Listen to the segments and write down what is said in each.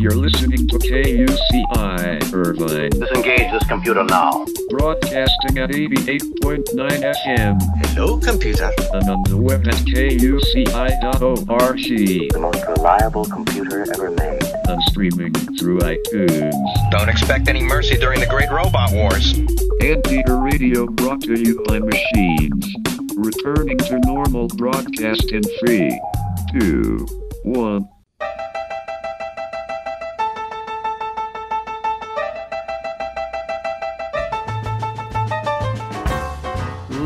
You're listening to KUCI Irvine, Disengage this computer now. broadcasting at 88.9 FM Hello, computer. and on the web at kuci.org The most reliable computer ever made. and streaming through iTunes. Don't expect any mercy during the Great Robot Wars. Anteater Radio brought to you by machines. Returning to normal broadcast in three, two, one.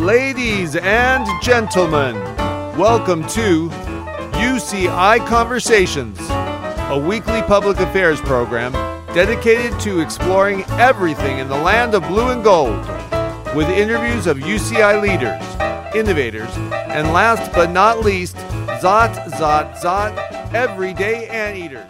Ladies and gentlemen, welcome to UCI Conversations, a weekly public affairs program dedicated to exploring everything in the land of blue and gold, with interviews of UCI leaders, innovators, and last but not least, Zot, Zot, Zot, everyday anteaters.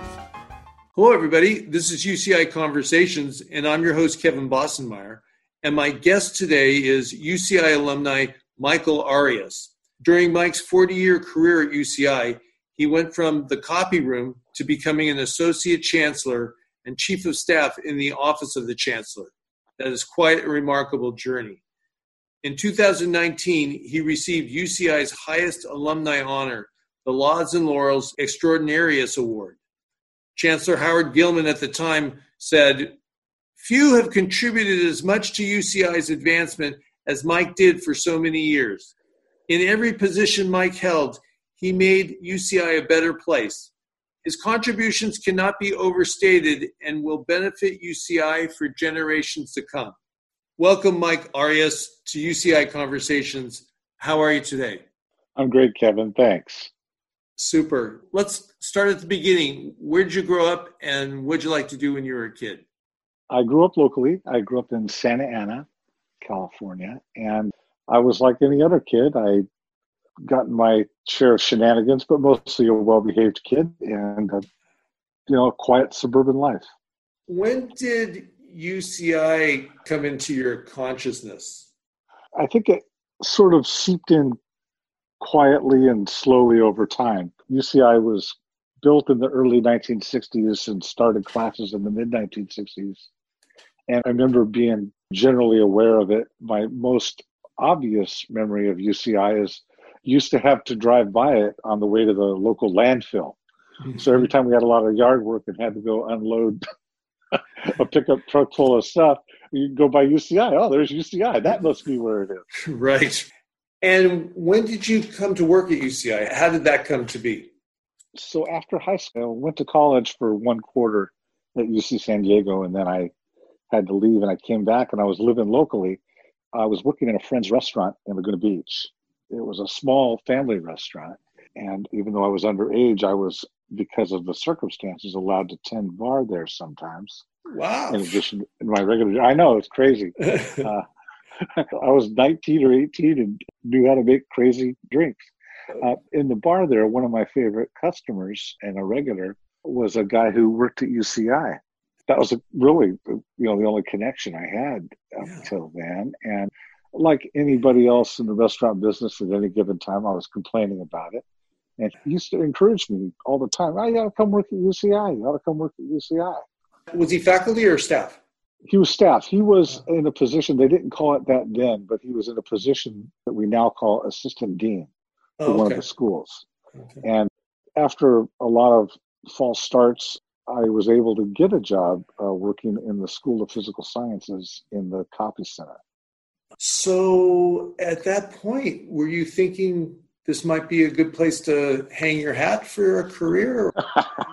Hello, everybody. This is UCI Conversations, and I'm your host, Kevin Bossenmeyer. And my guest today is UCI alumni Michael Arias. During Mike's 40 year career at UCI, he went from the copy room to becoming an associate chancellor and chief of staff in the office of the chancellor. That is quite a remarkable journey. In 2019, he received UCI's highest alumni honor, the Lauds and Laurels Extraordinarius Award. Chancellor Howard Gillman at the time said, Few have contributed as much to UCI's advancement as Mike did for so many years. In every position Mike held, he made UCI a better place. His contributions cannot be overstated and will benefit UCI for generations to come. Welcome, Mike Arias, to UCI Conversations. How are you today? I'm great, Kevin. Thanks. Super. Let's start at the beginning. Where'd you grow up and what'd you like to do when you were a kid? I grew up locally. I grew up in Santa Ana, California, and I was like any other kid. I got my share of shenanigans, but mostly a well-behaved kid, and uh, you know, a quiet suburban life. When did UCI come into your consciousness? I think it sort of seeped in quietly and slowly over time. UCI was built in the early 1960s and started classes in the mid 1960s. And I remember being generally aware of it. My most obvious memory of UCI is used to have to drive by it on the way to the local landfill. So every time we had a lot of yard work and had to go unload a pickup truck full of stuff, you go by UCI. Oh, there's UCI. That must be where it is. Right. And when did you come to work at UCI? How did that come to be? So after high school, I went to college for one quarter at UC San Diego, and then I had to leave, and I came back, and I was living locally. I was working in a friend's restaurant in Laguna Beach. It was a small family restaurant, and even though I was underage, I was because of the circumstances allowed to tend bar there sometimes. Wow. In addition, in my regular, I know it's crazy. Uh, I was 19 or 18 and knew how to make crazy drinks. Uh, in the bar there, one of my favorite customers and a regular was a guy who worked at UCI. That was a, really, you know, the only connection I had up Yeah. until then. And like anybody else in the restaurant business at any given time, I was complaining about it. And he used to encourage me all the time. Oh, you got to come work at UCI. You got to come work at UCI. Was he faculty or staff? He was staff. He was in a position, they didn't call it that then, but he was in a position that we now call assistant dean for Oh, one okay. of the schools. Okay. And after a lot of false starts, I was able to get a job uh, working in the School of Physical Sciences in the Copy Center. So at that point, were you thinking this might be a good place to hang your hat for a career?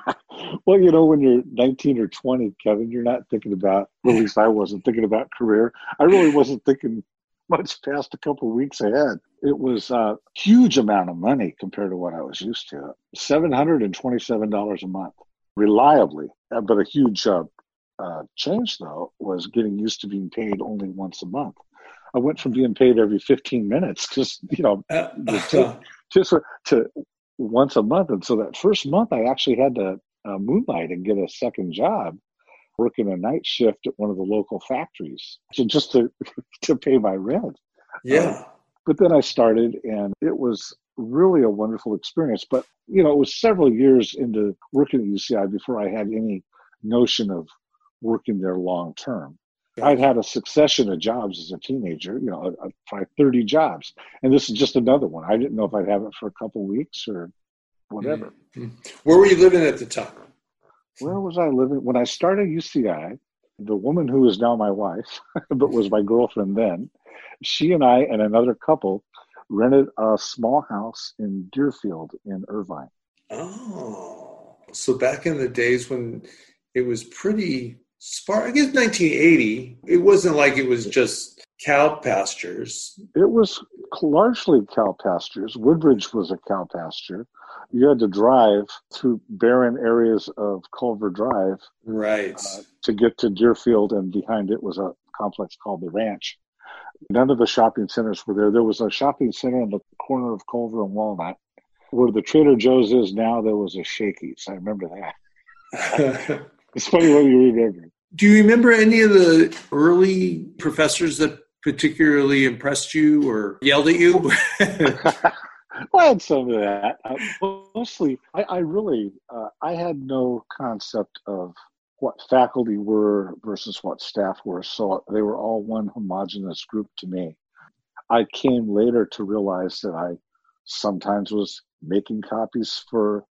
well, you know, when you're 19 or 20, Kevin, you're not thinking about, at least I wasn't thinking about career. I really wasn't thinking much past a couple of weeks ahead. It was a huge amount of money compared to what I was used to. $727 a month, reliably, Uh, but a huge uh, uh, change, though, was getting used to being paid only once a month. I went from being paid every 15 minutes, just you know, Uh, to, to, to once a month. And so that first month, I actually had to uh, moonlight and get a second job, working a night shift at one of the local factories, to, just to to pay my rent. yeah. But then I started, and it was really a wonderful experience. But you know, it was several years into working at UCI before I had any notion of working there long term. I'd had a succession of jobs as a teenager, you know, probably 30 jobs. And this is just another one. I didn't know if I'd have it for a couple weeks or whatever. Mhm. Where were you living at the time? Where was I living? When I started UCI, the woman who is now my wife, but was my girlfriend then, she and I and another couple rented a small house in Deerfield in Irvine. Oh, so back in the days when it was pretty sparse, I guess 1980, it wasn't like it was just cow pastures. It was largely cow pastures. Woodbridge was a cow pasture. You had to drive through barren areas of Culver Drive Right. uh, to get to Deerfield, and behind it was a complex called the Ranch. None of the shopping centers were there. There was a shopping center in the corner of Culver and Walnut. Where the Trader Joe's is now, there was a Shakey's. I remember that. It's funny what you remember. Do you remember any of the early professors that particularly impressed you or yelled at you? well, I had some of that. Uh, mostly, I, I really, uh, I had no concept of what faculty were versus what staff were. So they were all one homogenous group to me. I came later to realize that I sometimes was making copies for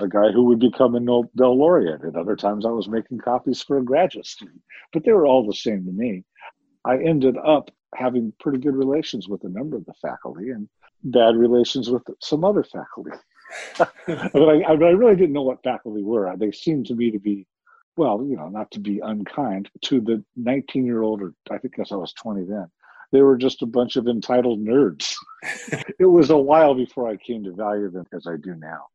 a guy who would become a Nobel laureate. At other times, I was making copies for a graduate student, but they were all the same to me. I ended up having pretty good relations with a number of the faculty and bad relations with some other faculty. but I, I, really didn't know what faculty were. They seemed to me to be, well, you know, not to be unkind to the 19 year old, or I think I was 20 then. They were just a bunch of entitled nerds. it was a while before I came to value them as I do now.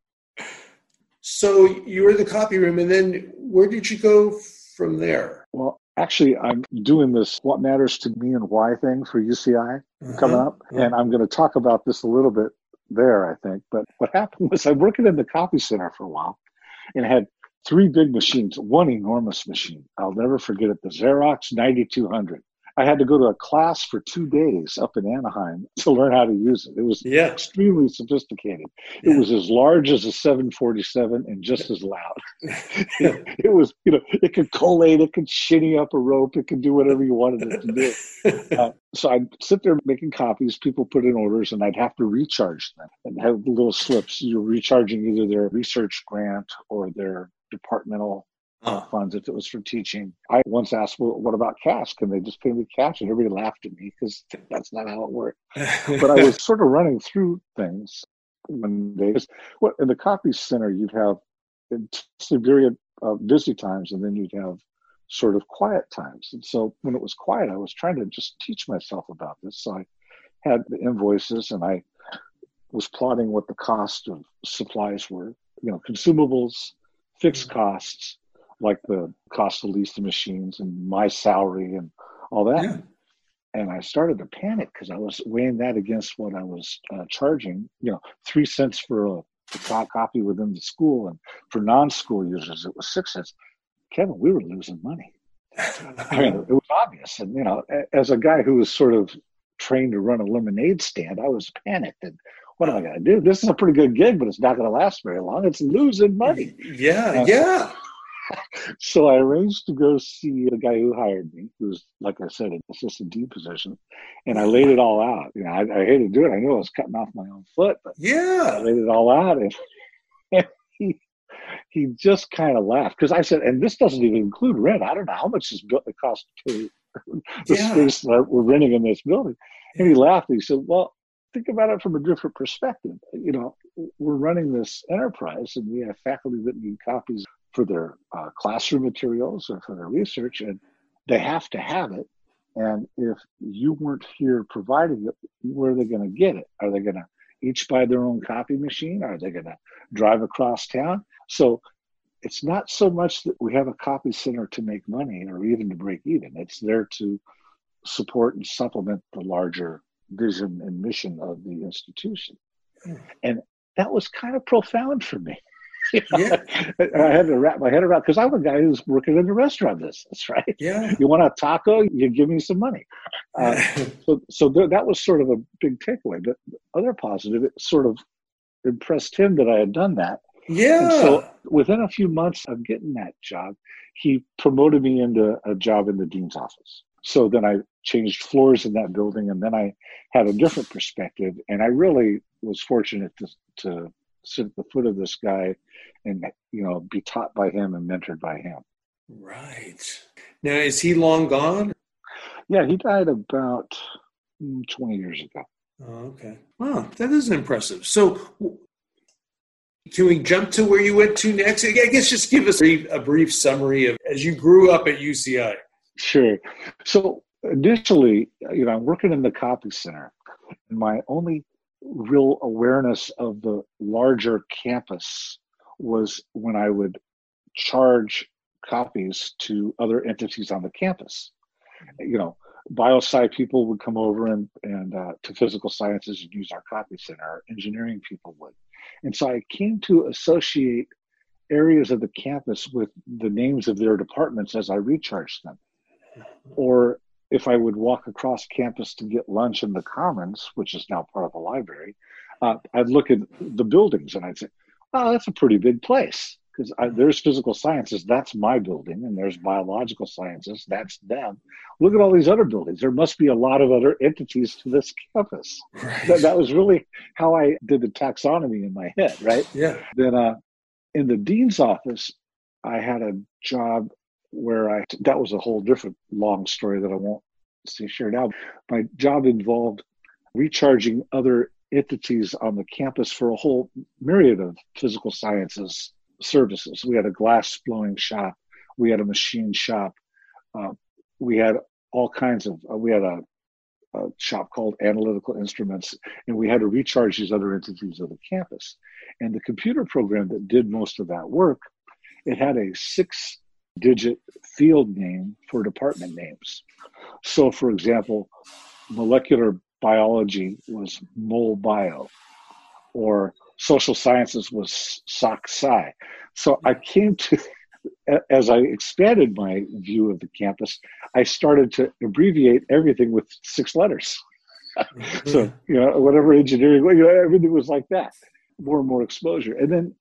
So you were in the copy room, and then where did you go from there? Well, actually, I'm doing this What Matters to Me and Why thing for UCI uh-huh. coming up. Uh-huh. And I'm going to talk about this a little bit there, I think. But what happened was I'm working in the copy center for a while and had three big machines, one enormous machine. I'll never forget it the Xerox 9200. I had to go to a class for two days up in Anaheim to learn how to use it. It was yeah. extremely sophisticated. Yeah. It was as large as a 747 and just as loud. it, was, you know, it could collate, it could shinny up a rope, it could do whatever you wanted it to do. Uh, so I'd sit there making copies, people put in orders, and I'd have to recharge them and have little slips. You're recharging either their research grant or their departmental uh, funds if it was for teaching. I once asked, well, what about cash? Can they just pay me cash? And everybody laughed at me because that's not how it worked. but I was sort of running through things one day. What in the copy center, you'd have very uh, busy times, and then you'd have sort of quiet times. And so when it was quiet, I was trying to just teach myself about this. So I had the invoices, and I was plotting what the cost of supplies were. You know, consumables, fixed costs, like the cost to lease the machines and my salary and all that. Yeah. And I started to panic because I was weighing that against what I was uh, charging. You know, three cents for a, copy within the school, and for non-school users, it was six cents. Kevin, we were losing money. I mean, it was obvious. And you know, as a guy who was sort of trained to run a lemonade stand, I was panicked. And what am I going to do? This is a pretty good gig, but it's not going to last very long. It's losing money. Yeah, uh, yeah so I arranged to go see the guy who hired me, who's, like I said, an assistant D position, and I laid it all out. You know, I, I hated to do it. I knew I was cutting off my own foot, but yeah, I laid it all out, and, and he he just kind of laughed because I said, and this doesn't even include rent. I don't know how much this built. It cost to the yeah. space that we're renting in this building, and he laughed. And he said, "Well." Think about it from a different perspective. You know, we're running this enterprise, and we have faculty that need copies for their uh, classroom materials or for their research, and they have to have it. And if you weren't here providing it, where are they going to get it? Are they going to each buy their own copy machine? Are they going to drive across town? So it's not so much that we have a copy center to make money or even to break even. It's there to support and supplement the larger vision and mission of the institution. And that was kind of profound for me. Yeah. I had to wrap my head around because I'm a guy who's working in the restaurant business, right? Yeah. You want a taco? You give me some money. Uh, so, so th- that was sort of a big takeaway. But the other positive, it sort of impressed him that I had done that. yeah. And so within a few months of getting that job, he promoted me into a job in the dean's office. So then I changed floors in that building, and then I had a different perspective. And I really was fortunate to, to sit at the foot of this guy and you know be taught by him and mentored by him. right. Now, is he long gone? Yeah, he died about mm, 20 years ago. Oh, okay. Wow, that is impressive. So, can we jump to where you went to next? I guess just give us a brief, a brief summary of as you grew up at UCI. Sure. So initially, you know, I'm working in the copy center, and my only real awareness of the larger campus was when I would charge copies to other entities on the campus. You know, biosci people would come over and, and uh, to physical sciences and use our copy center. Our engineering people would. And so I came to associate areas of the campus with the names of their departments as I recharged them. Or if I would walk across campus to get lunch in the Commons, which is now part of the library, uh, I'd look at the buildings and I'd say, "Oh, that's a pretty big place." Because there's physical sciences, that's my building, and there's biological sciences, that's them. Look at all these other buildings. There must be a lot of other entities to this campus. That, that was really how I did the taxonomy in my head, right? Yeah. then uh, in the dean's office, I had a job where I that was a whole different long story that I won't share now. My job involved recharging other entities on the campus for a whole myriad of physical sciences services. We had a glass blowing shop, we had a machine shop, uh, we had all kinds of. Uh, we had a, a shop called Analytical Instruments, and we had to recharge these other entities of the campus. And the computer program that did most of that work, it had a six digit field name for department names. So, for example, molecular biology was mole bio, or social sciences was soc sci. So I came to, as I expanded my view of the campus, I started to abbreviate everything with six letters. so, you know, whatever engineering, you know, everything was like that, more and more exposure. And then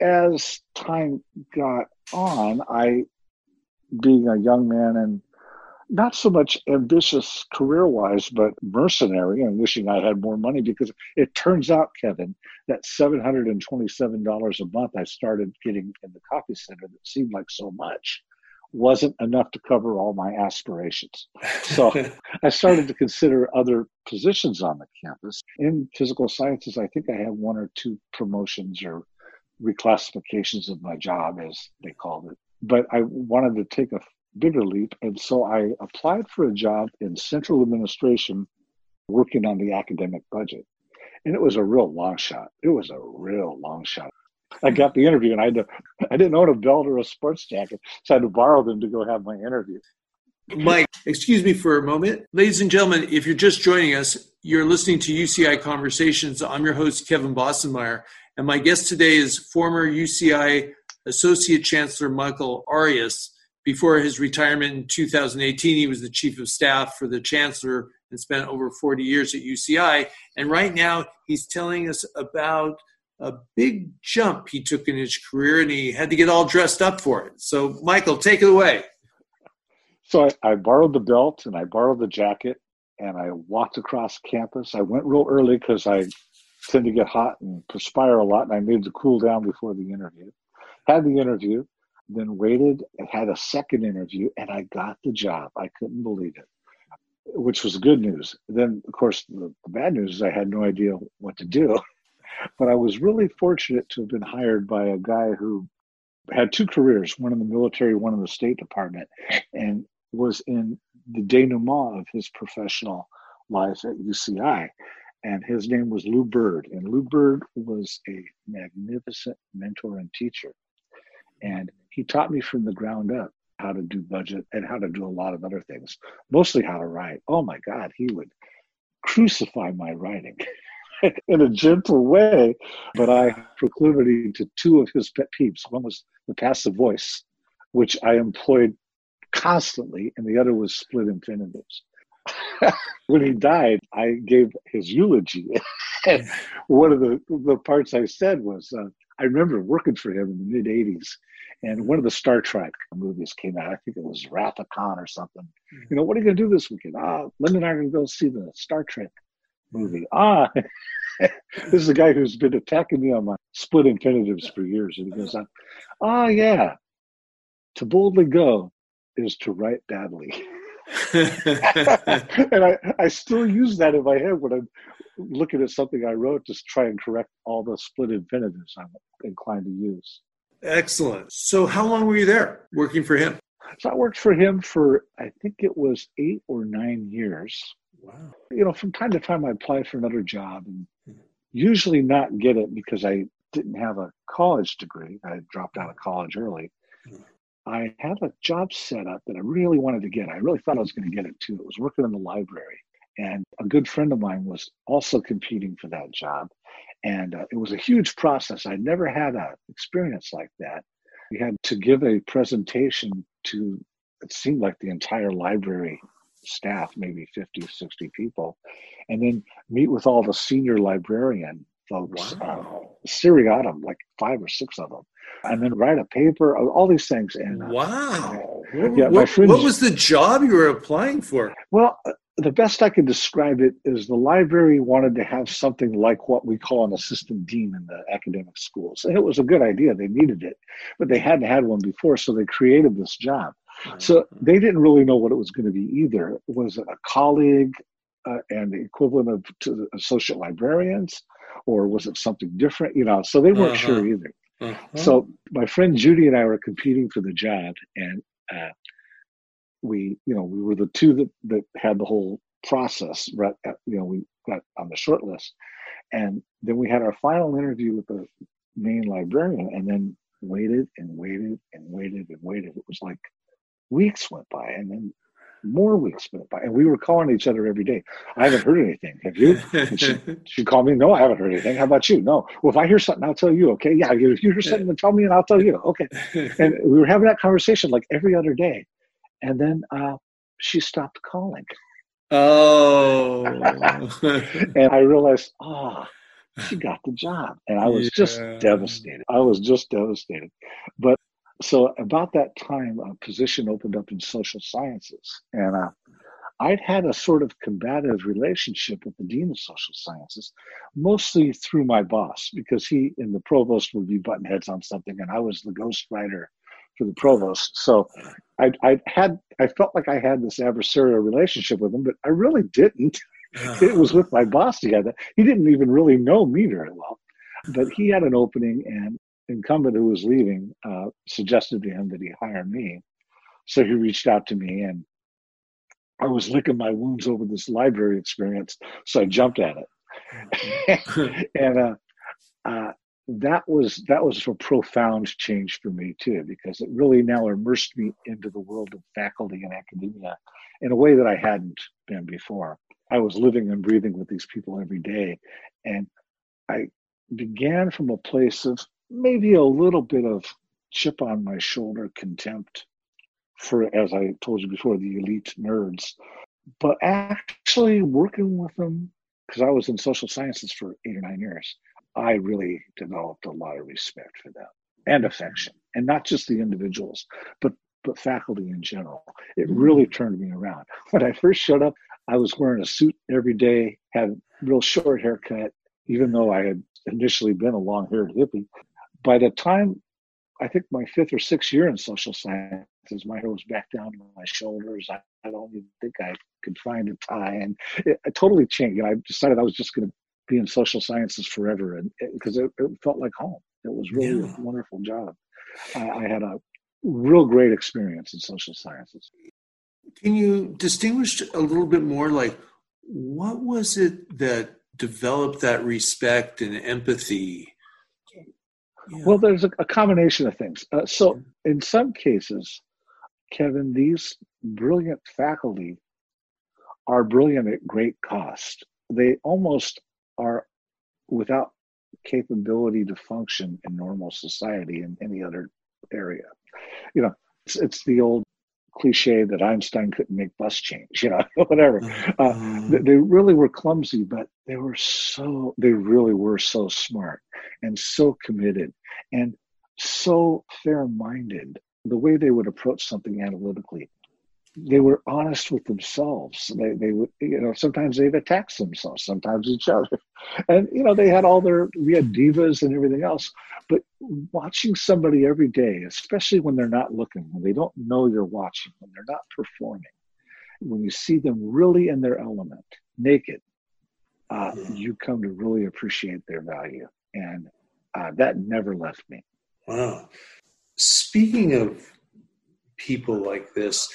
as time got on, I, being a young man and not so much ambitious career wise, but mercenary and wishing I had more money because it turns out, Kevin, that $727 a month I started getting in the coffee center that seemed like so much wasn't enough to cover all my aspirations. So I started to consider other positions on the campus. In physical sciences, I think I had one or two promotions or reclassifications of my job, as they called it. But I wanted to take a bigger leap. And so I applied for a job in central administration working on the academic budget. And it was a real long shot. It was a real long shot. I got the interview and I had to, I didn't own a belt or a sports jacket, so I had to borrow them to go have my interview. Mike, excuse me for a moment. Ladies and gentlemen, if you're just joining us, you're listening to UCI Conversations. I'm your host, Kevin Bossenmeyer, and my guest today is former UCI Associate Chancellor Michael Arias. Before his retirement in 2018, he was the Chief of Staff for the Chancellor and spent over 40 years at UCI. And right now, he's telling us about a big jump he took in his career, and he had to get all dressed up for it. So, Michael, take it away. So I, I borrowed the belt and I borrowed the jacket and I walked across campus. I went real early because I tend to get hot and perspire a lot, and I needed to cool down before the interview. Had the interview, then waited and had a second interview, and I got the job. I couldn't believe it, which was good news. Then, of course, the, the bad news is I had no idea what to do. But I was really fortunate to have been hired by a guy who had two careers one in the military, one in the State Department, and was in the denouement of his professional life at UCI. And his name was Lou Bird. And Lou Bird was a magnificent mentor and teacher. And he taught me from the ground up. how to do budget, and how to do a lot of other things, mostly how to write. Oh my God, he would crucify my writing in a gentle way, but I proclivity to two of his pet peeves. One was the passive voice, which I employed constantly, and the other was split infinitives. when he died, I gave his eulogy. and one of the, the parts I said was, uh, I remember working for him in the mid 80s, and one of the Star Trek movies came out. I think it was Wrath of Khan or something. You know, what are you going to do this weekend? Ah, Linda and I are going to go see the Star Trek movie. Ah, this is a guy who's been attacking me on my split infinitives for years. And he goes, ah, yeah, to boldly go is to write badly. and I, I still use that in my head when I'm looking at something I wrote to try and correct all the split infinitives I'm inclined to use. Excellent. So, how long were you there working for him? So, I worked for him for, I think it was eight or nine years. Wow. You know, from time to time, I applied for another job and hmm. usually not get it because I didn't have a college degree. I dropped out of college early. Hmm. I had a job set up that I really wanted to get. I really thought I was going to get it too. It was working in the library. And a good friend of mine was also competing for that job. And uh, it was a huge process. I'd never had an experience like that. We had to give a presentation to, it seemed like the entire library staff, maybe 50, 60 people, and then meet with all the senior librarian folks, wow. uh, seriatim, like five or six of them, and then write a paper, all these things. And uh, wow, yeah, what, friends, what was the job you were applying for? Well, uh, the best I can describe it is the library wanted to have something like what we call an assistant dean in the academic schools. And it was a good idea. They needed it, but they hadn't had one before. So they created this job. So they didn't really know what it was going to be either. Was it a colleague uh, and the equivalent of to associate librarians, or was it something different? You know, so they weren't uh-huh. sure either. Uh-huh. So my friend Judy and I were competing for the job, and uh, we, you know, we were the two that that had the whole process. Right, you know, we got on the short list, and then we had our final interview with the main librarian, and then waited and waited and waited and waited. It was like weeks went by, and then more weeks went by, and we were calling each other every day. I haven't heard anything. Have you? And she, she called me. No, I haven't heard anything. How about you? No. Well, if I hear something, I'll tell you. Okay. Yeah. If you hear something, then tell me, and I'll tell you. Okay. And we were having that conversation like every other day, and then uh, she stopped calling. Oh. and I realized, oh, she got the job, and I was yeah. just devastated. I was just devastated. But so about that time, a position opened up in social sciences, and uh, I'd had a sort of combative relationship with the dean of social sciences, mostly through my boss, because he and the provost would be button heads on something, and I was the ghostwriter for the provost. So I, I had, I felt like I had this adversarial relationship with him, but I really didn't. it was with my boss together. He didn't even really know me very well, but he had an opening, and incumbent who was leaving uh, suggested to him that he hire me. So he reached out to me, and I was licking my wounds over this library experience, so I jumped at it. and uh, uh, that was that was a profound change for me too, because it really now immersed me into the world of faculty and academia in a way that I hadn't been before. I was living and breathing with these people every day, and I began from a place of maybe a little bit of chip on my shoulder contempt for, as I told you before, the elite nerds. But actually working with them, because I was in social sciences for eight or nine years, I really developed a lot of respect for them and affection, and not just the individuals, but but faculty in general. It really mm. turned me around. When I first showed up, I was wearing a suit every day, had real short haircut, even though I had initially been a long-haired hippie by the time I think my fifth or sixth year in social sciences, my hair was back down to my shoulders. I, I don't even think I could find a tie, and it, it totally changed. I decided I was just going to be in social sciences forever, and because it, it, felt like home. It was really yeah. a wonderful job. I, I had a real great experience in social sciences. Can you distinguish a little bit more, like what was it that developed that respect and empathy? Yeah. Well, there's a, a, combination of things. Uh, so, in some cases, Kevin, these brilliant faculty are brilliant at great cost. They almost are without capability to function in normal society in any other area. You know, it's, it's the old cliche that Einstein couldn't make bus change, you know, whatever. Uh, they, they really were clumsy, but they were so, they really were so smart and so committed and so fair minded. The way they would approach something analytically they were honest with themselves. They, they would, you know, sometimes they'd attack themselves, sometimes each other. And, you know, they had all their, we had divas and everything else. But watching somebody every day, especially when they're not looking, when they don't know you're watching, when they're not performing, when you see them really in their element, naked, uh, you come to really appreciate their value. And uh, that never left me. Wow. Speaking of people like this,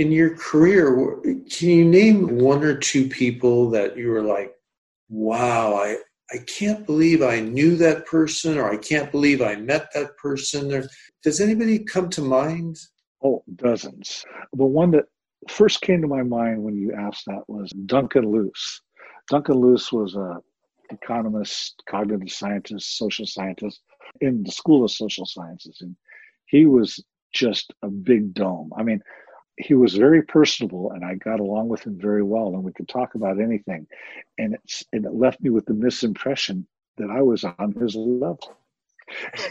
in your career, can you name one or two people that you were like, wow, I, I can't believe I knew that person, or I can't believe I met that person? Or does anybody come to mind? Oh, dozens. The one that first came to my mind when you asked that was Duncan Luce. Duncan Luce was a economist, cognitive scientist, social scientist in the School of Social Sciences, and he was just a big dome. I mean, he was very personable and I got along with him very well and we could talk about anything. And, it's, and it left me with the misimpression that I was on his level.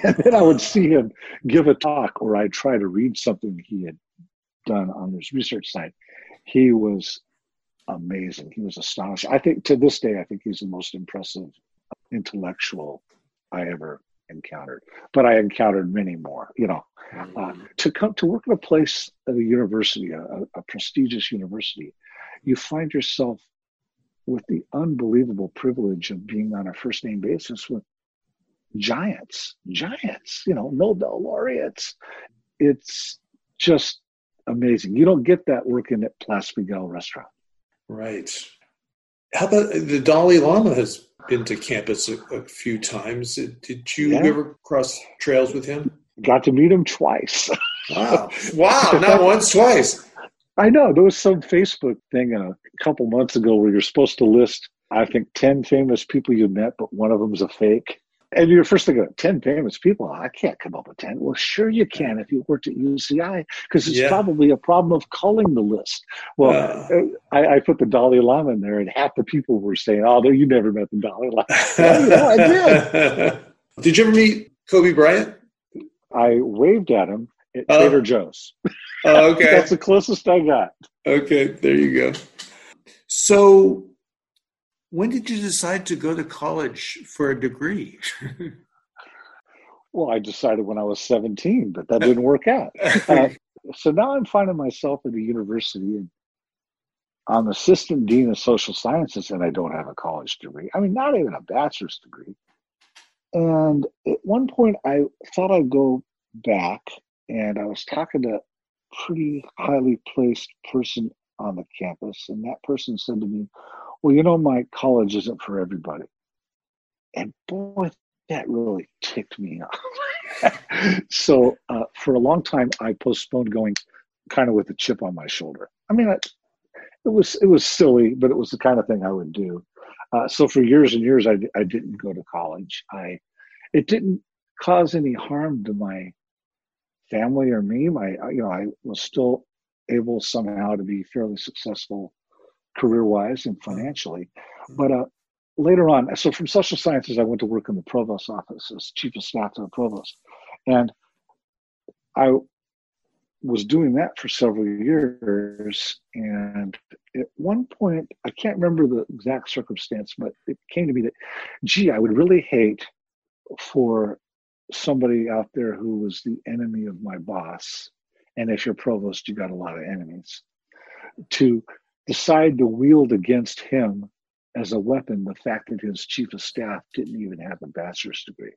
And then I would see him give a talk or I'd try to read something he had done on his research site. He was amazing. He was astonishing. I think to this day, I think he's the most impressive intellectual I ever encountered, but I encountered many more. You know, uh, mm-hmm. to come to work at a place at a university, a, a prestigious university, you find yourself with the unbelievable privilege of being on a first name basis with giants, giants, you know, Nobel laureates. It's just amazing. You don't get that working at Place Miguel restaurant. Right. How about the Dalai Lama has been to campus a, a few times. Did you yeah. ever cross trails with him? Got to meet him twice. wow! Wow! Not once, twice. I know there was some Facebook thing a couple months ago where you're supposed to list, I think, ten famous people you met, but one of them's a fake. And you're first thinking, 10 famous people, I can't come up with 10. Well, sure you can if you worked at UCI, because it's yeah. probably a problem of culling the list. Well, uh, I, I, put the Dalai Lama in there, and half the people were saying, oh, you never met the Dalai Lama. well, I did. did you ever meet Kobe Bryant? I waved at him at uh, Trader Joe's. Oh, okay. That's the closest I got. Okay, there you go. So when did you decide to go to college for a degree? well, I decided when I was 17, but that didn't work out. Uh, so now I'm finding myself at a university and I'm assistant dean of social sciences and I don't have a college degree. I mean, not even a bachelor's degree. And at one point, I thought I'd go back and I was talking to a pretty highly placed person on the campus. And that person said to me, well, you know, my college isn't for everybody. And boy, that really ticked me off. so uh, for a long time, I postponed going kind of with a chip on my shoulder. I mean, it was it was silly, but it was the kind of thing I would do. Uh, so for years and years, I, I didn't go to college. I it didn't cause any harm to my family or me. My you know I was still able somehow to be fairly successful career wise and financially. But uh, later on, so from social sciences, I went to work in the provost office as chief of staff to the provost. And I was doing that for several years. And at one point, I can't remember the exact circumstance, but it came to me that, gee, I would really hate for somebody out there who was the enemy of my boss. And if you're provost, you got a lot of enemies. To decide to wield against him as a weapon the fact that his chief of staff didn't even have a bachelor's degree.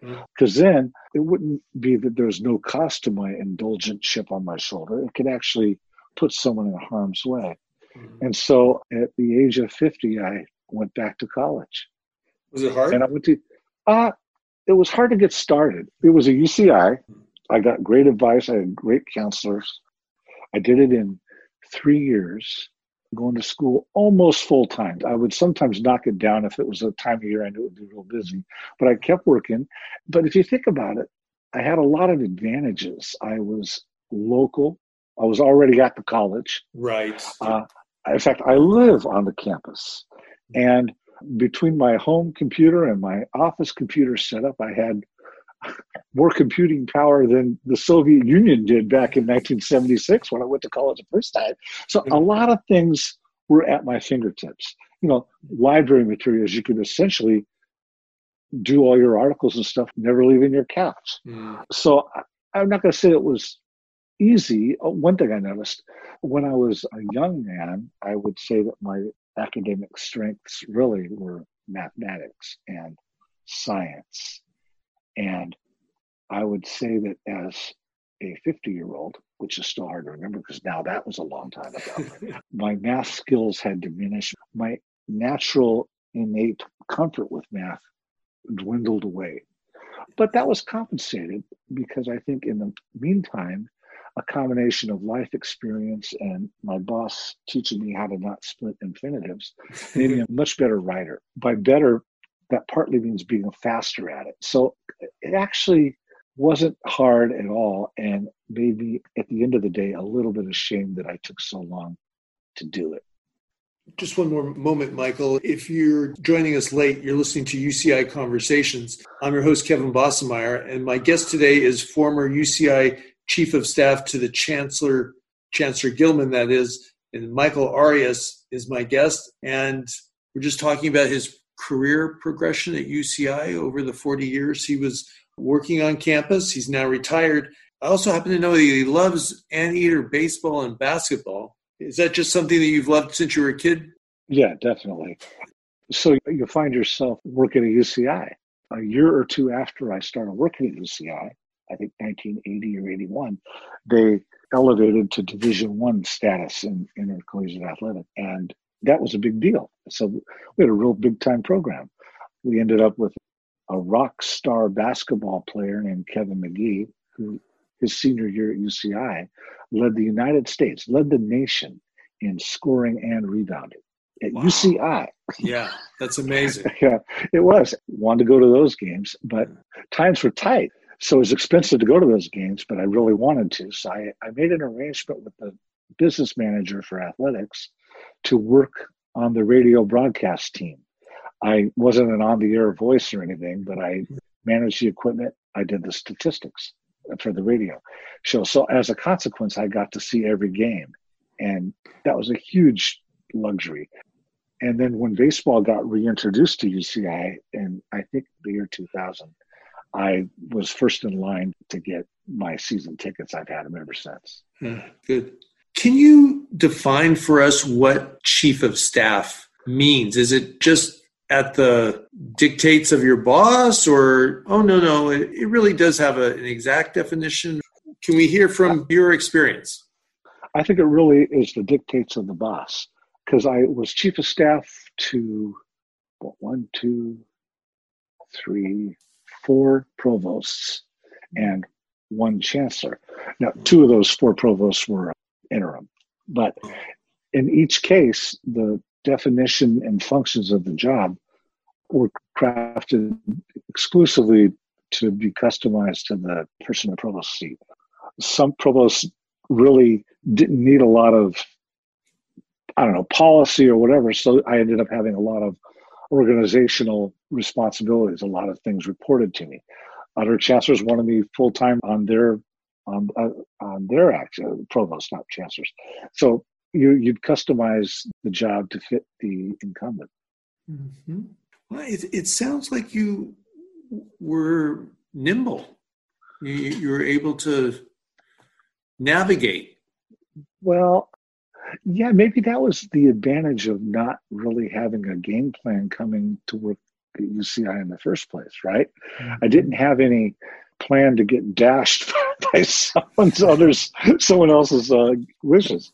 Because mm-hmm. then it wouldn't be that there's no cost to my indulgent chip on my shoulder. It could actually put someone in harm's way. Mm-hmm. And so at the age of 50, I went back to college. Was it hard? And I went to, uh, it was hard to get started. It was a UCI. I got great advice. I had great counselors. I did it in three years, going to school almost full time. I would sometimes knock it down if it was a time of year I knew it would be real busy, but I kept working. But if you think about it, I had a lot of advantages. I was local. I was already at the college. Right. Uh, in fact, I live on the campus. And between my home computer and my office computer setup, I had more computing power than the Soviet Union did back in 1976 when I went to college the first time. So a lot of things were at my fingertips. You know, library materials, you could essentially do all your articles and stuff, never leaving your couch. Mm. So I- I'm not going to say it was easy. One thing I noticed when I was a young man, I would say that my academic strengths really were mathematics and science. And I would say that as a 50 year old, which is still hard to remember because now that was a long time ago, my math skills had diminished. My natural innate comfort with math dwindled away. But that was compensated because I think in the meantime, a combination of life experience and my boss teaching me how to not split infinitives made me a much better writer. By better, that partly means being faster at it. So it actually wasn't hard at all and made me, at the end of the day, a little bit ashamed that I took so long to do it. Just one more moment, Michael. If you're joining us late, you're listening to UCI Conversations. I'm your host, Kevin Bossenmeyer, and my guest today is former UCI Chief of Staff to the Chancellor, Chancellor Gillman, that is, and Michael Arias is my guest. And we're just talking about his career progression at UCI over the 40 years he was working on campus. He's now retired. I also happen to know that he loves anteater baseball and basketball. Is that just something that you've loved since you were a kid? Yeah, definitely. So you find yourself working at UCI. A year or two after I started working at UCI, I think 1980 or 81, they elevated to Division One status in intercollegiate athletics, and that was a big deal. So we had a real big time program. We ended up with a rock star basketball player named Kevin Magee, who his senior year at UCI led the United States, led the nation in scoring and rebounding at Wow. UCI. Yeah, that's amazing. Yeah, it was. Wanted to go to those games, but times were tight. So it was expensive to go to those games, but I really wanted to. So I, I made an arrangement with the business manager for athletics to work on the radio broadcast team. I wasn't an on the air voice or anything, but I managed the equipment. I did the statistics for the radio show. So as a consequence, I got to see every game. And that was a huge luxury. And then when baseball got reintroduced to UCI in I think the year 2000, I was first in line to get my season tickets. I've had them ever since. Yeah, Good. Can you define for us what chief of staff means? Is it just at the dictates of your boss, or oh no, no, it, it really does have a, an exact definition? Can we hear from your experience? I think it really is the dictates of the boss because I was chief of staff to what, one, two, three, four provosts and one chancellor. Now, two of those four provosts were interim, but in each case, the definition and functions of the job were crafted exclusively to be customized to the person in the provost seat. Some provosts really didn't need a lot of I don't know policy or whatever. So I ended up having a lot of organizational responsibilities. A lot of things reported to me. Other chancellors wanted me full time on their on uh, on their action, provost, not chancellors. So you you'd customize the job to fit the incumbent. Mm-hmm. Well, it, it sounds like you were nimble. You, you were able to navigate. Well, yeah, maybe that was the advantage of not really having a game plan coming to work at UCI in the first place, right? I didn't have any plan to get dashed by someone's others, someone else's uh, wishes.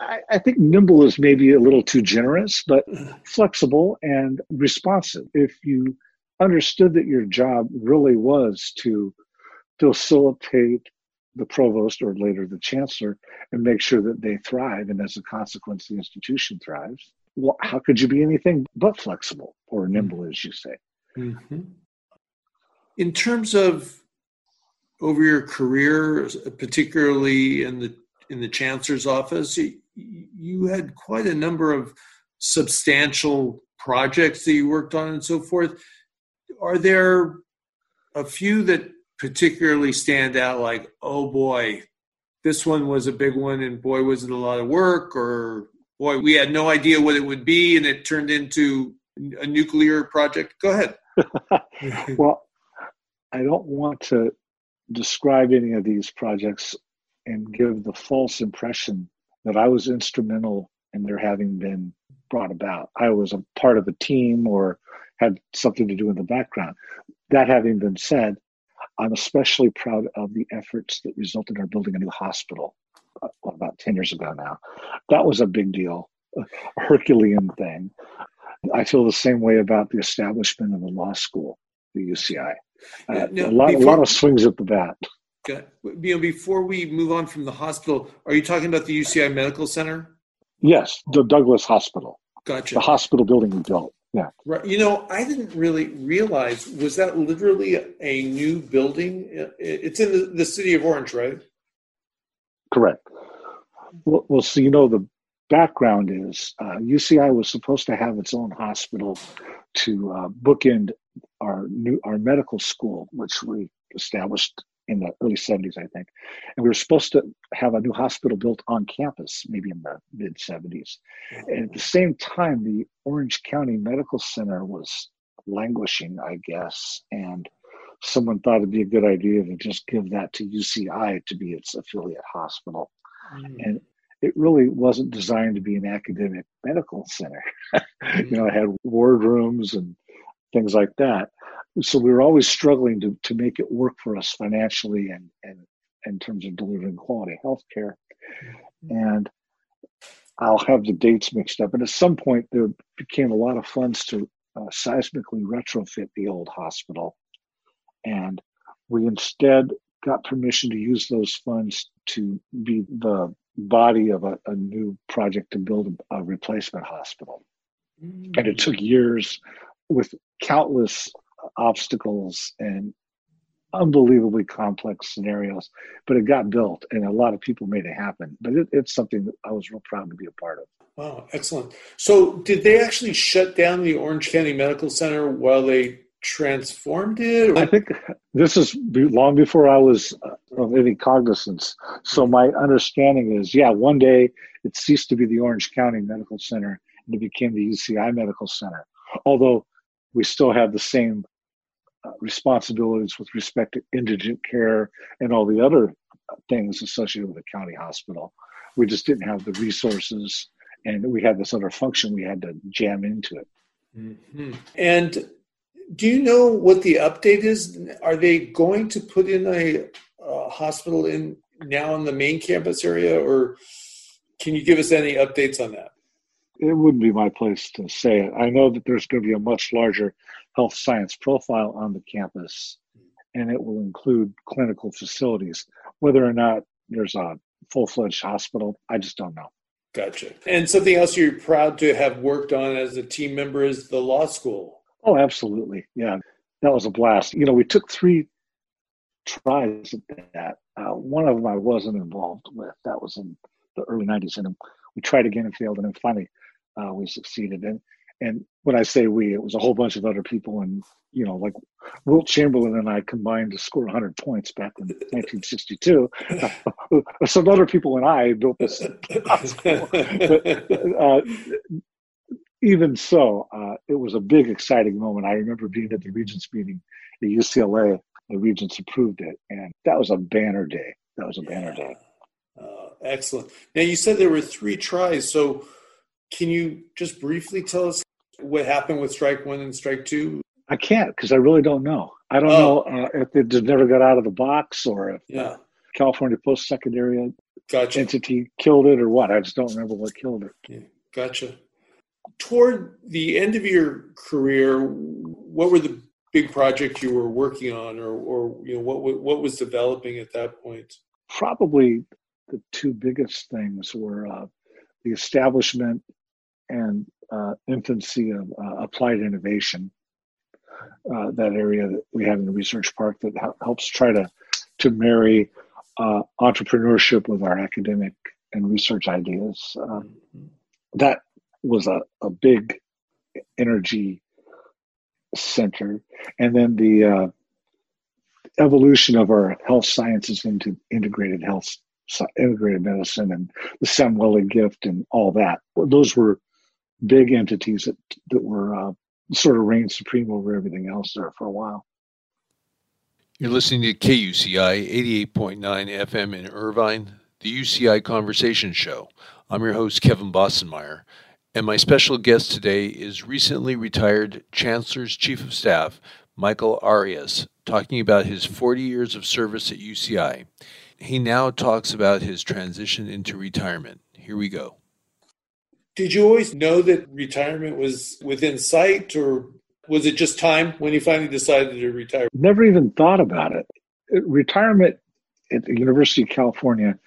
I, I think nimble is maybe a little too generous, but flexible and responsive. If you understood that your job really was to facilitate the provost or later the chancellor and make sure that they thrive. And as a consequence, the institution thrives. Well, how could you be anything but flexible or nimble, as you say? Mm-hmm. In terms of over your career, particularly in the in the chancellor's office, you had quite a number of substantial projects that you worked on and so forth. Are there a few that particularly stand out like, oh boy, this one was a big one and boy, was it a lot of work, or boy, we had no idea what it would be and it turned into a nuclear project? Go ahead. well, I don't want to describe any of these projects and give the false impression that I was instrumental in their having been brought about. I was a part of a team or had something to do in the background. That having been said, I'm especially proud of the efforts that resulted in our building a new hospital uh, about 10 years ago now. That was a big deal, a Herculean thing. I feel the same way about the establishment of the law school, the UCI. Uh, now, a, lot, before, a lot of swings at the bat. You know, before we move on from the hospital, are you talking about the UCI Medical Center? Yes, the Douglas Hospital. Gotcha. The hospital building we built. Yeah. Right. You know, I didn't really realize was that literally a, new building? It's in the, the, city of Orange, right? Correct. Well, well, so you know the background is uh, UCI was supposed to have its own hospital to uh, bookend our new our medical school, which we established in the early 70s, I think. And we were supposed to have a new hospital built on campus, maybe in the mid 70s. And at the same time, the Orange County Medical Center was languishing, I guess. And someone thought it'd be a good idea to just give that to UCI to be its affiliate hospital. Mm. And it really wasn't designed to be an academic medical center. mm. you know, it had ward rooms and things like that so we were always struggling to, to make it work for us financially and, and in terms of delivering quality health care. And I'll have the dates mixed up. And at some point, there became a lot of funds to uh, seismically retrofit the old hospital. And we instead got permission to use those funds to be the body of a, a new project to build a, a replacement hospital. Mm-hmm. And it took years with countless obstacles and unbelievably complex scenarios, but it got built and a lot of people made it happen. But it, it's something that I was real proud to be a part of. Wow, excellent. So, did they actually shut down the Orange County Medical Center while they transformed it? Or? I think this is long before I was uh, of any cognizance. So, my understanding is yeah, one day it ceased to be the Orange County Medical Center and it became the UCI Medical Center. Although we still have the same uh, responsibilities with respect to indigent care and all the other things associated with a county hospital. We just didn't have the resources, and we had this other function we had to jam into it. Mm-hmm. And do you know what the update is? Are they going to put in a, a hospital in now in the main campus area, or can you give us any updates on that? It wouldn't be my place to say it. I know that there's going to be a much larger health science profile on the campus, and it will include clinical facilities. Whether or not there's a full fledged hospital, I just don't know. Gotcha. And something else you're proud to have worked on as a team member is the law school. Oh, absolutely. Yeah, that was a blast. You know, we took three tries at that. Uh, one of them I wasn't involved with. That was in the early 90s. And we tried again and failed. And then finally, uh, we succeeded. And and when I say we, it was a whole bunch of other people, and you know, like Wilt Chamberlain and I combined to score 100 points back in 1962. Some other people and I built this. but, uh, even so, uh, it was a big, exciting moment. I remember being at the Regents meeting at UCLA. The Regents approved it, and that was a banner day. That was a banner yeah. day. Uh, excellent. Now you said there were three tries. So can you just briefly tell us what happened with strike one and strike two? I can't because I really don't know. I don't oh. know uh, if it just never got out of the box or if yeah. California Post Secondary gotcha. entity killed it or what. I just don't remember what killed it. Yeah. Gotcha. Toward the end of your career, what were the big projects you were working on, or, or you know, what what was developing at that point? probably the two biggest things were uh, the establishment and uh, infancy of uh, applied innovation. Uh, that area that we have in the research park that helps try to to marry uh, entrepreneurship with our academic and research ideas. Um, that was a, a big energy center. And then the uh, evolution of our health sciences into integrated health, integrated medicine, and the Samueli gift and all that. Those were big entities that that were uh, sort of reigned supreme over everything else there for a while. You're listening to KUCI 88.9 FM in Irvine, the UCI Conversation Show. I'm your host, Kevin Bossenmeyer, and my special guest today is recently retired Chancellor's Chief of Staff, Michael Arias, talking about his 40 years of service at UCI. He now talks about his transition into retirement. Here we go. Did you always know that retirement was within sight, or was it just time when you finally decided to retire? Never even thought about it. Retirement at the University of California,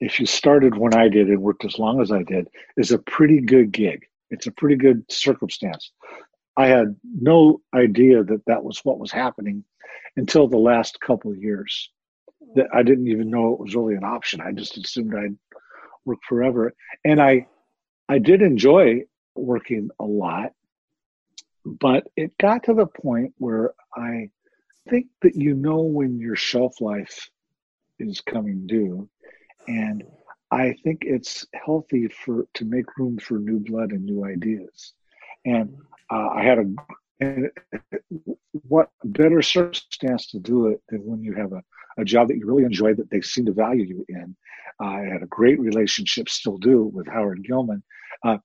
if you started when I did and worked as long as I did, is a pretty good gig. It's a pretty good circumstance. I had no idea that that was what was happening until the last couple of years. That I didn't even know it was really an option. I just assumed I'd work forever, and I, I did enjoy working a lot but it got to the point where I think that you know when your shelf life is coming due. And I think it's healthy for to make room for new blood and new ideas. And uh, I had a and what better circumstance to do it than when you have a, a job that you really enjoy that they seem to value you in. I had a great relationship, still do, with Howard Gillman. Uh,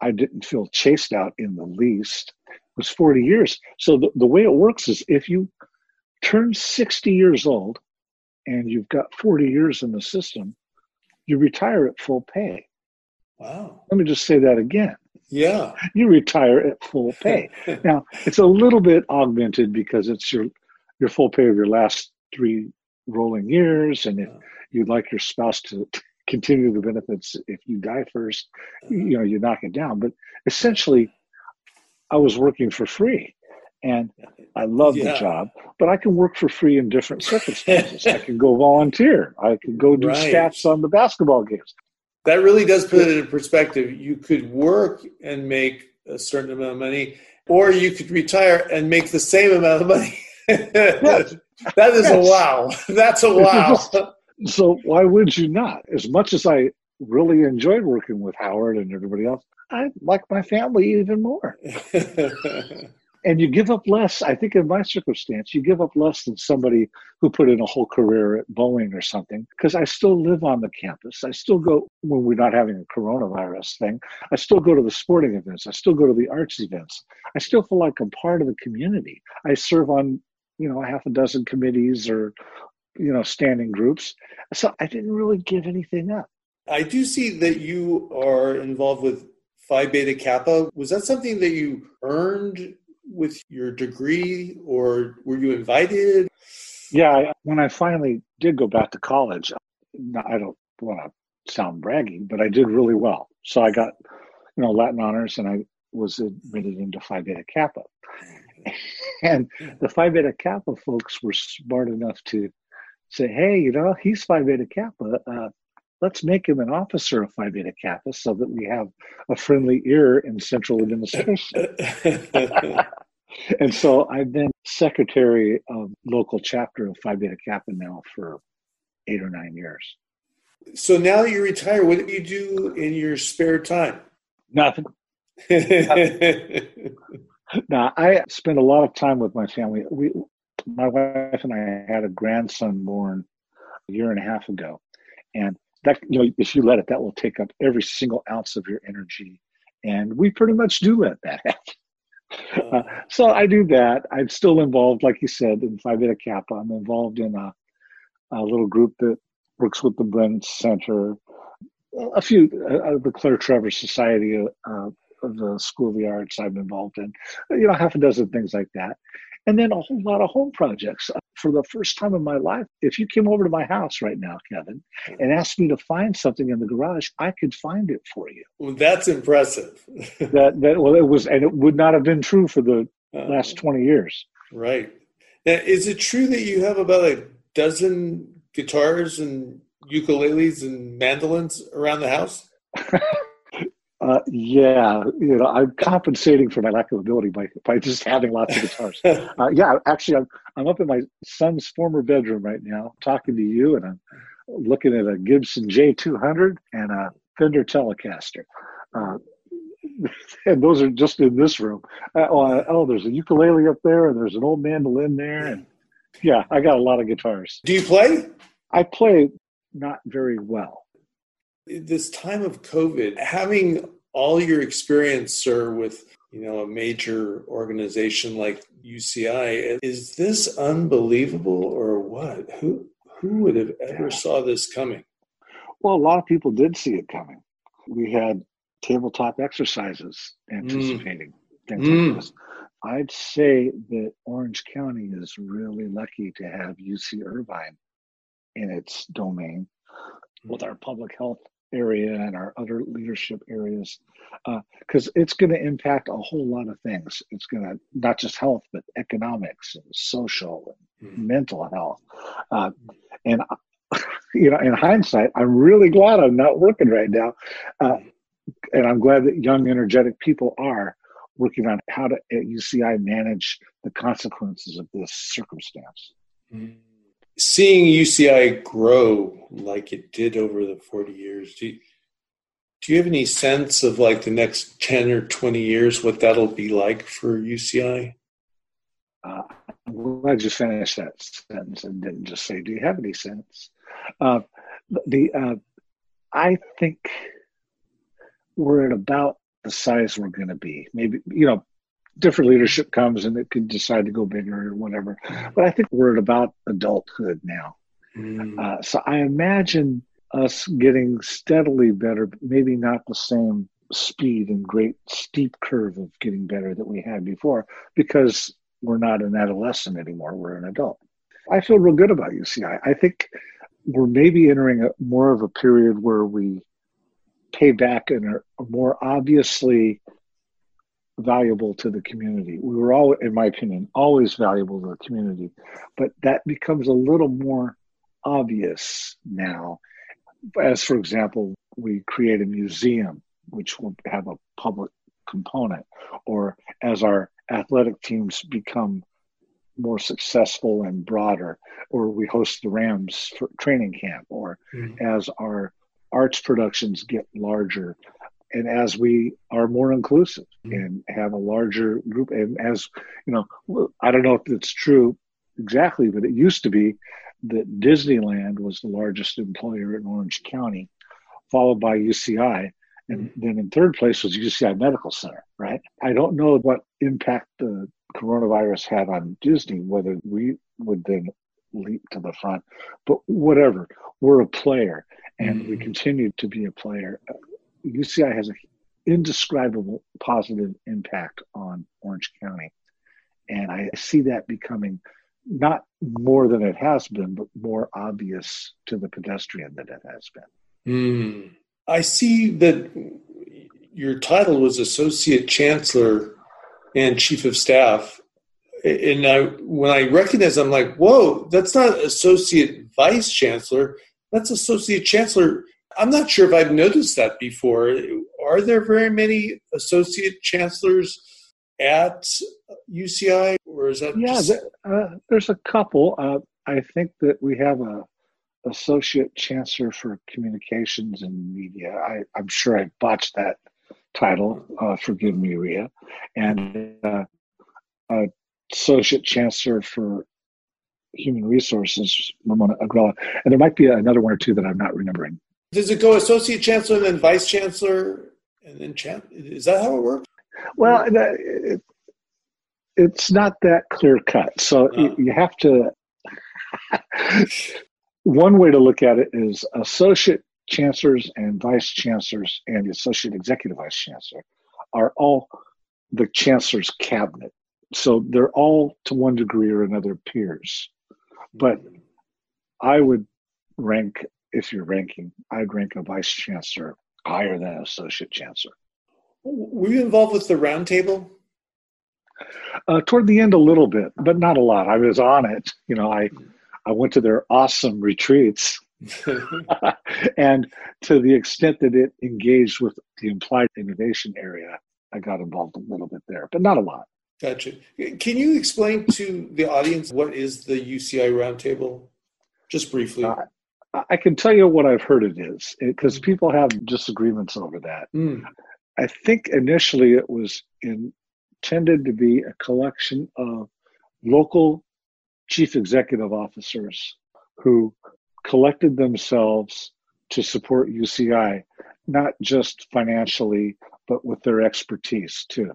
I didn't feel chased out in the least. It was 40 years. So the, the way it works is if you turn 60 years old and you've got 40 years in the system, you retire at full pay. Wow. Let me just say that again. Yeah. You retire at full pay. now, it's a little bit augmented because it's your your full pay of your last three rolling years. And if you'd like your spouse to continue the benefits if you die first you know you knock it down but essentially i was working for free and i love yeah. the job but i can work for free in different circumstances i can go volunteer i can go do right. stats on the basketball games that really does put it in perspective you could work and make a certain amount of money or you could retire and make the same amount of money yes. that is yes. a wow that's a wow so why would you not? As much as I really enjoyed working with Howard and everybody else, I like my family even more. and you give up less. I think in my circumstance, you give up less than somebody who put in a whole career at Boeing or something. Because I still live on the campus. I still go when we're not having a coronavirus thing. I still go to the sporting events. I still go to the arts events. I still feel like I'm part of the community. I serve on you know half a dozen committees or you know, standing groups. So I didn't really give anything up. I do see that you are involved with Phi Beta Kappa. Was that something that you earned with your degree or were you invited? Yeah, when I finally did go back to college, I don't want to sound braggy, but I did really well. So I got, you know, Latin honors and I was admitted into Phi Beta Kappa. And the Phi Beta Kappa folks were smart enough to say, hey, you know, he's Phi Beta Kappa. Uh, let's make him an officer of Phi Beta Kappa so that we have a friendly ear in central administration. and so I've been secretary of local chapter of Phi Beta Kappa now for eight or nine years. So now that you retire, what do you do in your spare time? Nothing. Nothing. now I spend a lot of time with my family. We my wife and I had a grandson born a year and a half ago, and that you know if you let it, that will take up every single ounce of your energy, and we pretty much do let that happen. Uh, so I do that. I'm still involved, like you said, in Phi Beta Kappa. I'm involved in a, a little group that works with the Bren Center, a few, uh, the Claire Trevor Society uh, of the School of the Arts I'm involved in, you know, half a dozen things like that. And then a whole lot of home projects. Uh, for the first time in my life, if you came over to my house right now, Kevin, mm-hmm. and asked me to find something in the garage, I could find it for you. Well, that's impressive. that that well, it was, and it would not have been true for the last twenty years. Right. Now, is it true that you have about a dozen guitars and ukuleles and mandolins around the house? Uh, yeah, you know, I'm compensating for my lack of ability by by just having lots of guitars. uh, yeah, actually, I'm I'm up in my son's former bedroom right now, talking to you, and I'm looking at a Gibson J200 and a Fender Telecaster. Uh, and those are just in this room. Uh, oh, oh, there's a ukulele up there, and there's an old mandolin there, and yeah, I got a lot of guitars. Do you play? I play not very well this time of COVID, having all your experience, sir, with you know a major organization like UCI, is this unbelievable or what? Who who would have ever saw this coming? Well, a lot of people did see it coming. We had tabletop exercises anticipating mm. things mm. like this. I'd say that Orange County is really lucky to have UC Irvine in its domain with our public health area and our other leadership areas because uh, it's going to impact a whole lot of things. It's going to not just health but economics and social and mm-hmm. mental health uh, and you know in hindsight i'm really glad i'm not working right now uh, and i'm glad that young energetic people are working on how to at uci manage the consequences of this circumstance. Mm-hmm seeing UCI grow like it did over the 40 years, do you, do you have any sense of like the next 10 or 20 years, what that'll be like for UCI? Uh, I'm glad you finished that sentence and didn't just say, do you have any sense? Uh, the, uh, I think we're at about the size we're going to be. Maybe, you know, different leadership comes and it could decide to go bigger or whatever. But I think we're at about adulthood now. Mm. Uh, so I imagine us getting steadily better, maybe not the same speed and great steep curve of getting better that we had before because we're not an adolescent anymore. We're an adult. I feel real good about UCI. I think we're maybe entering a more of a period where we pay back and are more obviously valuable to the community. We were all, in my opinion, always valuable to the community, but that becomes a little more obvious now. As, for example, we create a museum, which will have a public component, or as our athletic teams become more successful and broader, or we host the Rams for training camp, or mm-hmm. as our arts productions get larger, and as we are more inclusive mm-hmm. and have a larger group and as you know i don't know if it's true exactly but it used to be that disneyland was the largest employer in orange county followed by uci and mm-hmm. then in third place was uci medical center right i don't know what impact the coronavirus had on disney whether we would then leap to the front but whatever we're a player and mm-hmm. we continue to be a player UCI has an indescribable positive impact on Orange County. And I see that becoming not more than it has been, but more obvious to the pedestrian than it has been. Mm. I see that your title was Associate Chancellor and Chief of Staff. And I, when I recognize, I'm like, whoa, that's not Associate Vice Chancellor. That's Associate Chancellor I'm not sure if I've noticed that before. Are there very many associate chancellors at UCI, or is that? Yeah, just... uh, there's a couple. Uh, I think that we have a associate chancellor for communications and media. I, am sure I botched that title. Uh, forgive me, Ria. And uh, associate chancellor for human resources, Ramona Agrella. And there might be another one or two that I'm not remembering. Does it go associate chancellor and then vice chancellor and then is that how it works? Well, it, it's not that clear cut. So ah. you, you have to. one way to look at it is associate chancellors and vice chancellors and the associate executive vice chancellor are all the chancellor's cabinet. so they're all to one degree or another peers. But hmm. I would rank, if you're ranking, I'd rank a vice chancellor higher than an associate chancellor. Were you involved with the roundtable? Uh, toward the end, a little bit, but not a lot. I was on it. You know, I I went to their awesome retreats, and to the extent that it engaged with the applied innovation area, I got involved a little bit there, but not a lot. Gotcha. Can you explain to the audience what is the UCI roundtable? Just briefly. Uh, I can tell you what I've heard it is because people have disagreements over that. Mm. I think initially it was intended to be a collection of local chief executive officers who collected themselves to support UCI, not just financially, but with their expertise too.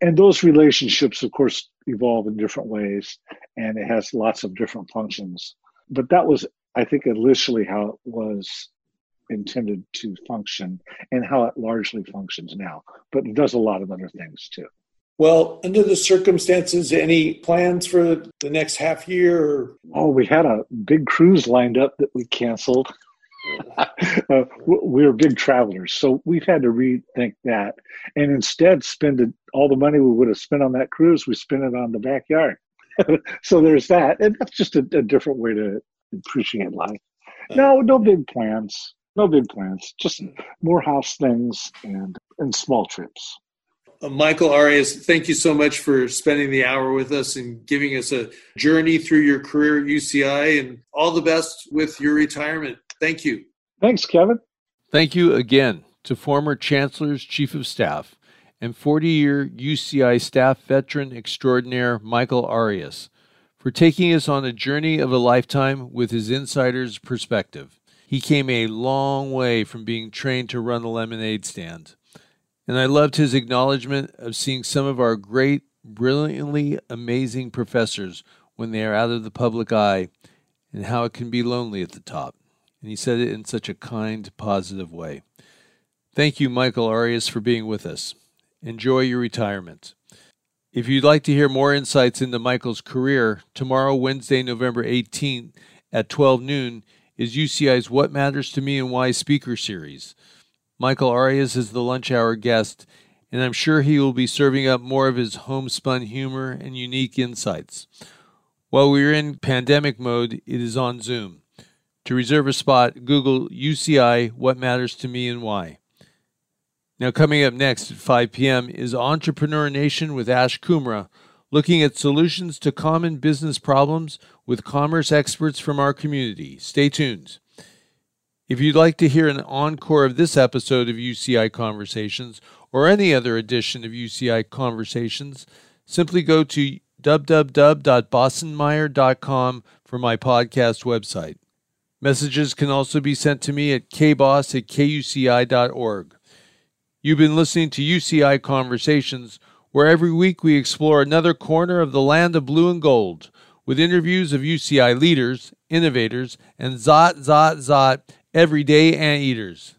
And those relationships, of course, evolve in different ways and it has lots of different functions. But that was, I think, initially how it was intended to function and how it largely functions now. But it does a lot of other things too. Well, under the circumstances, any plans for the next half year? Or? Oh, we had a big cruise lined up that we canceled. uh, we're big travelers, so we've had to rethink that, and instead spend it, all the money we would have spent on that cruise. We spent it on the backyard. so there's that, and that's just a, a different way to appreciate life. No, no big plans. No big plans. Just more house things and and small trips. Uh, Michael Arias, thank you so much for spending the hour with us and giving us a journey through your career at UCI and all the best with your retirement. Thank you. Thanks, Kevin. Thank you again to former Chancellor's Chief of Staff and 40 year UCI staff veteran extraordinaire Michael Arias for taking us on a journey of a lifetime with his insider's perspective. He came a long way from being trained to run a lemonade stand. And I loved his acknowledgement of seeing some of our great, brilliantly amazing professors when they are out of the public eye and how it can be lonely at the top. And he said it in such a kind, positive way. Thank you, Michael Arias, for being with us. Enjoy your retirement. If you'd like to hear more insights into Michael's career, tomorrow, Wednesday, November 18th at 12 noon, is UCI's What Matters to Me and Why speaker series. Michael Arias is the lunch hour guest, and I'm sure he will be serving up more of his homespun humor and unique insights. While we're in pandemic mode, it is on Zoom. To reserve a spot, Google UCI What Matters to Me and Why. Now, coming up next at 5 p.m. is Entrepreneur Nation with Ash Kumra, looking at solutions to common business problems with commerce experts from our community. Stay tuned. If you'd like to hear an encore of this episode of UCI Conversations or any other edition of UCI Conversations, simply go to www.bossenmeyer.com for my podcast website. Messages can also be sent to me at kboss at kuci.org. You've been listening to UCI Conversations, where every week we explore another corner of the land of blue and gold with interviews of UCI leaders, innovators, and Zot, Zot, Zot everyday anteaters.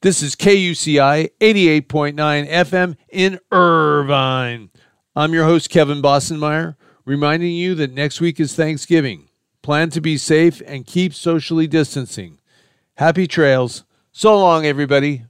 This is KUCI 88.9 FM in Irvine. I'm your host, Kevin Bossenmeyer, reminding you that next week is Thanksgiving. Plan to be safe and keep socially distancing. Happy trails. So long, everybody.